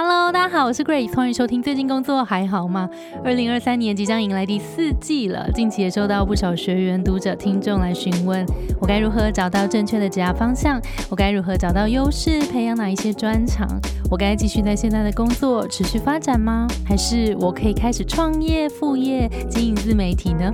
Hello，大家好，我是 Grace，欢迎收听。最近工作还好吗？二零二三年即将迎来第四季了，近期也收到不少学员、读者、听众来询问，我该如何找到正确的职业方向？我该如何找到优势，培养哪一些专长？我该继续在现在的工作持续发展吗？还是我可以开始创业、副业、经营自媒体呢？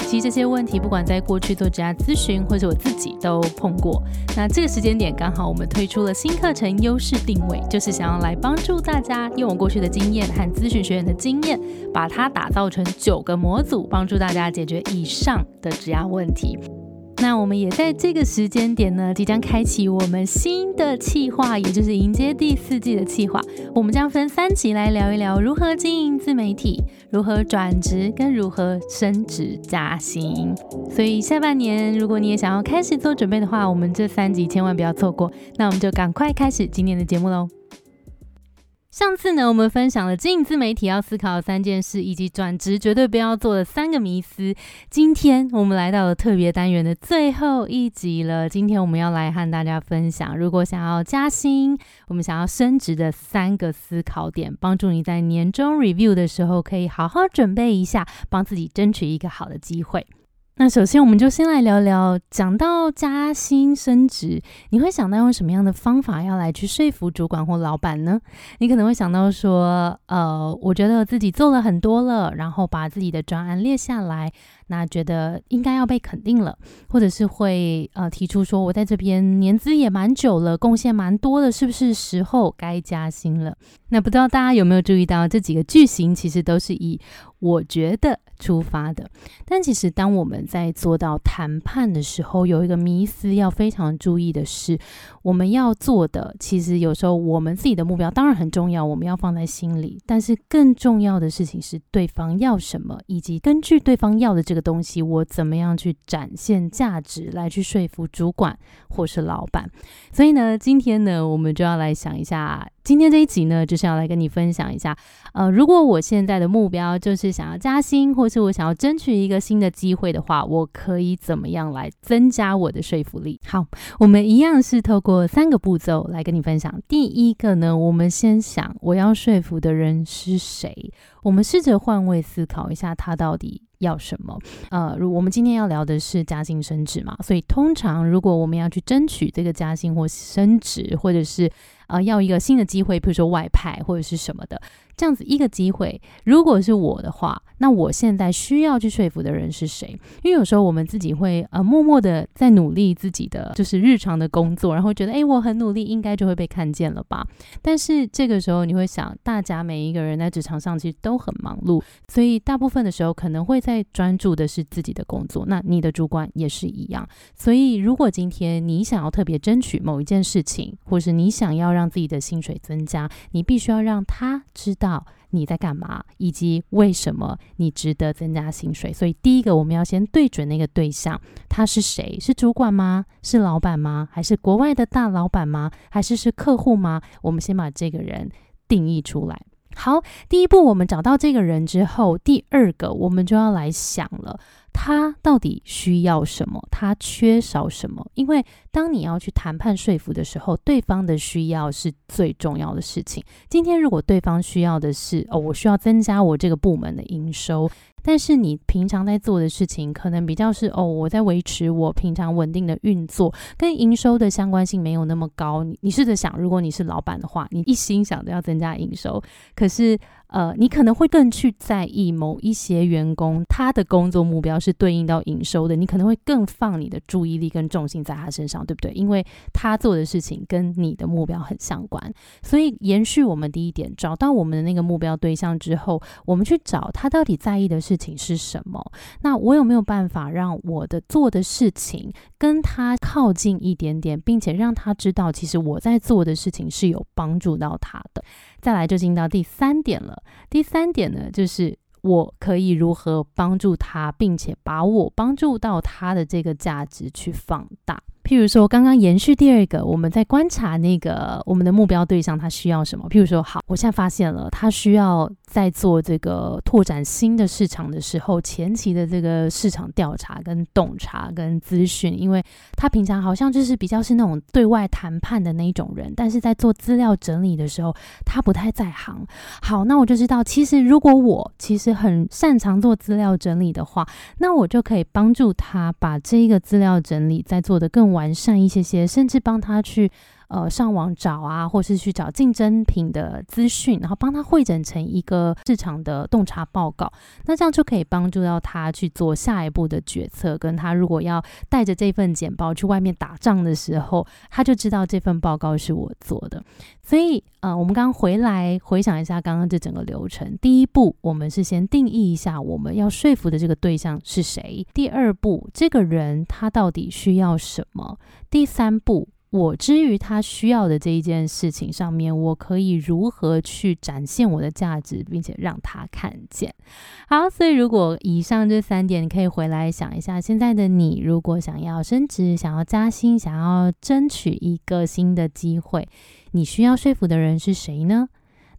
其实这些问题，不管在过去做职业咨询，或者我自己都碰过。那这个时间点刚好，我们推出了新课程《优势定位》，就是想要来帮助大大家用我过去的经验和咨询学员的经验，把它打造成九个模组，帮助大家解决以上的职业问题。那我们也在这个时间点呢，即将开启我们新的企划，也就是迎接第四季的企划。我们将分三集来聊一聊如何经营自媒体，如何转职，跟如何升职加薪。所以下半年，如果你也想要开始做准备的话，我们这三集千万不要错过。那我们就赶快开始今天的节目喽。上次呢，我们分享了经营自媒体要思考的三件事，以及转职绝对不要做的三个迷思。今天我们来到了特别单元的最后一集了。今天我们要来和大家分享，如果想要加薪，我们想要升职的三个思考点，帮助你在年终 review 的时候可以好好准备一下，帮自己争取一个好的机会。那首先，我们就先来聊聊，讲到加薪升职，你会想到用什么样的方法要来去说服主管或老板呢？你可能会想到说，呃，我觉得自己做了很多了，然后把自己的专案列下来。那觉得应该要被肯定了，或者是会呃提出说，我在这边年资也蛮久了，贡献蛮多的，是不是时候该加薪了？那不知道大家有没有注意到这几个句型，其实都是以我觉得出发的。但其实当我们在做到谈判的时候，有一个迷思要非常注意的是，我们要做的其实有时候我们自己的目标当然很重要，我们要放在心里，但是更重要的事情是对方要什么，以及根据对方要的这个。东西我怎么样去展现价值来去说服主管或是老板？所以呢，今天呢，我们就要来想一下，今天这一集呢，就是要来跟你分享一下，呃，如果我现在的目标就是想要加薪，或是我想要争取一个新的机会的话，我可以怎么样来增加我的说服力？好，我们一样是透过三个步骤来跟你分享。第一个呢，我们先想我要说服的人是谁，我们试着换位思考一下，他到底。要什么？呃，如我们今天要聊的是加薪升职嘛，所以通常如果我们要去争取这个加薪或升职，或者是呃要一个新的机会，比如说外派或者是什么的。这样子一个机会，如果是我的话，那我现在需要去说服的人是谁？因为有时候我们自己会呃默默的在努力自己的就是日常的工作，然后觉得哎我很努力，应该就会被看见了吧？但是这个时候你会想，大家每一个人在职场上其实都很忙碌，所以大部分的时候可能会在专注的是自己的工作。那你的主管也是一样，所以如果今天你想要特别争取某一件事情，或是你想要让自己的薪水增加，你必须要让他知到。你在干嘛，以及为什么你值得增加薪水？所以第一个，我们要先对准那个对象，他是谁？是主管吗？是老板吗？还是国外的大老板吗？还是是客户吗？我们先把这个人定义出来。好，第一步，我们找到这个人之后，第二个，我们就要来想了。他到底需要什么？他缺少什么？因为当你要去谈判说服的时候，对方的需要是最重要的事情。今天如果对方需要的是哦，我需要增加我这个部门的营收。但是你平常在做的事情，可能比较是哦，我在维持我平常稳定的运作，跟营收的相关性没有那么高。你试着想，如果你是老板的话，你一心想着要增加营收，可是。呃，你可能会更去在意某一些员工他的工作目标是对应到营收的，你可能会更放你的注意力跟重心在他身上，对不对？因为他做的事情跟你的目标很相关。所以延续我们第一点，找到我们的那个目标对象之后，我们去找他到底在意的事情是什么。那我有没有办法让我的做的事情跟他靠近一点点，并且让他知道，其实我在做的事情是有帮助到他的。再来就进到第三点了。第三点呢，就是我可以如何帮助他，并且把我帮助到他的这个价值去放大。譬如说，刚刚延续第二个，我们在观察那个我们的目标对象他需要什么。譬如说，好，我现在发现了他需要在做这个拓展新的市场的时候，前期的这个市场调查、跟洞察、跟资讯，因为他平常好像就是比较是那种对外谈判的那一种人，但是在做资料整理的时候，他不太在行。好，那我就知道，其实如果我其实很擅长做资料整理的话，那我就可以帮助他把这一个资料整理再做得更完善一些些，甚至帮他去。呃，上网找啊，或是去找竞争品的资讯，然后帮他汇整成一个市场的洞察报告。那这样就可以帮助到他去做下一步的决策。跟他如果要带着这份简报去外面打仗的时候，他就知道这份报告是我做的。所以，呃，我们刚回来回想一下刚刚这整个流程。第一步，我们是先定义一下我们要说服的这个对象是谁。第二步，这个人他到底需要什么？第三步。我之于他需要的这一件事情上面，我可以如何去展现我的价值，并且让他看见。好，所以如果以上这三点，你可以回来想一下，现在的你如果想要升职、想要加薪、想要争取一个新的机会，你需要说服的人是谁呢？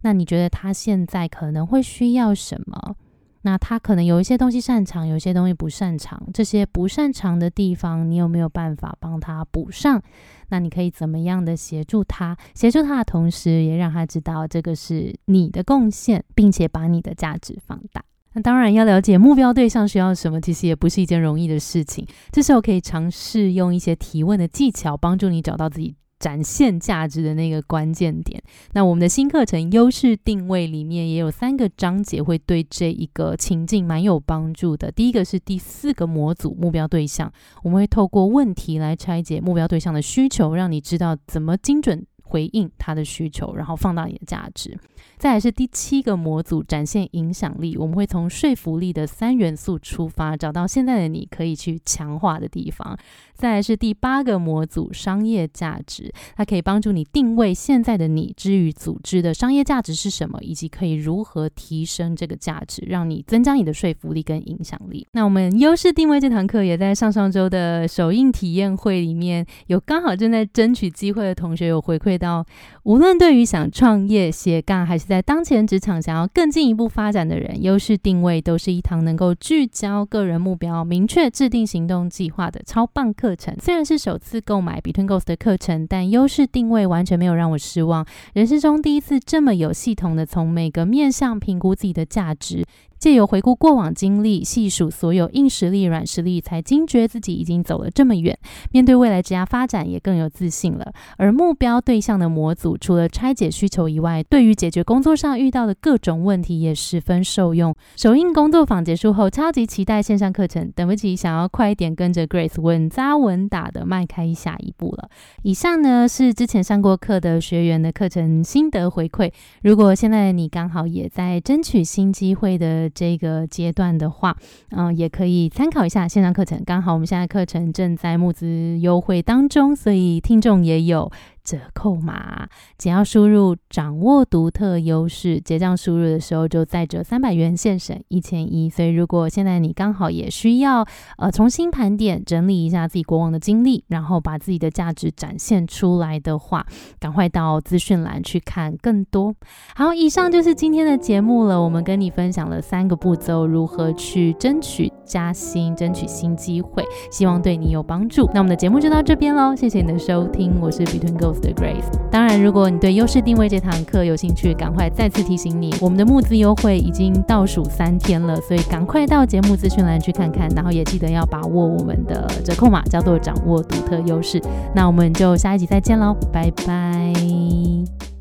那你觉得他现在可能会需要什么？那他可能有一些东西擅长，有一些东西不擅长。这些不擅长的地方，你有没有办法帮他补上？那你可以怎么样的协助他？协助他的同时，也让他知道这个是你的贡献，并且把你的价值放大。那当然要了解目标对象需要什么，其实也不是一件容易的事情。这时候可以尝试用一些提问的技巧，帮助你找到自己。展现价值的那个关键点。那我们的新课程优势定位里面也有三个章节，会对这一个情境蛮有帮助的。第一个是第四个模组目标对象，我们会透过问题来拆解目标对象的需求，让你知道怎么精准回应他的需求，然后放大你的价值。再来是第七个模组，展现影响力，我们会从说服力的三元素出发，找到现在的你可以去强化的地方。再来是第八个模组，商业价值，它可以帮助你定位现在的你之于组织的商业价值是什么，以及可以如何提升这个价值，让你增加你的说服力跟影响力。那我们优势定位这堂课也在上上周的首映体验会里面有刚好正在争取机会的同学有回馈到，无论对于想创业斜杠，还是在当前职场想要更进一步发展的人，优势定位都是一堂能够聚焦个人目标、明确制定行动计划的超棒课。程虽然是首次购买 Between Goals 的课程，但优势定位完全没有让我失望。人生中第一次这么有系统的从每个面向评估自己的价值。借由回顾过往经历，细数所有硬实力、软实力，才惊觉自己已经走了这么远。面对未来职业发展，也更有自信了。而目标对象的模组，除了拆解需求以外，对于解决工作上遇到的各种问题，也十分受用。首映工作坊结束后，超级期待线上课程，等不及想要快一点跟着 Grace 稳扎稳打的迈开下一步了。以上呢是之前上过课的学员的课程心得回馈。如果现在你刚好也在争取新机会的，这个阶段的话，嗯，也可以参考一下线上课程。刚好我们现在课程正在募资优惠当中，所以听众也有。折扣码，只要输入“掌握独特优势”，结账输入的时候就再折三百元，现省一千一。所以，如果现在你刚好也需要呃重新盘点整理一下自己过往的经历，然后把自己的价值展现出来的话，赶快到资讯栏去看更多。好，以上就是今天的节目了。我们跟你分享了三个步骤，如何去争取加薪、争取新机会，希望对你有帮助。那我们的节目就到这边喽，谢谢你的收听，我是比吞哥 grace 当然，如果你对优势定位这堂课有兴趣，赶快再次提醒你，我们的募资优惠已经倒数三天了，所以赶快到节目资讯栏去看看，然后也记得要把握我们的折扣码，叫做掌握独特优势。那我们就下一集再见喽，拜拜。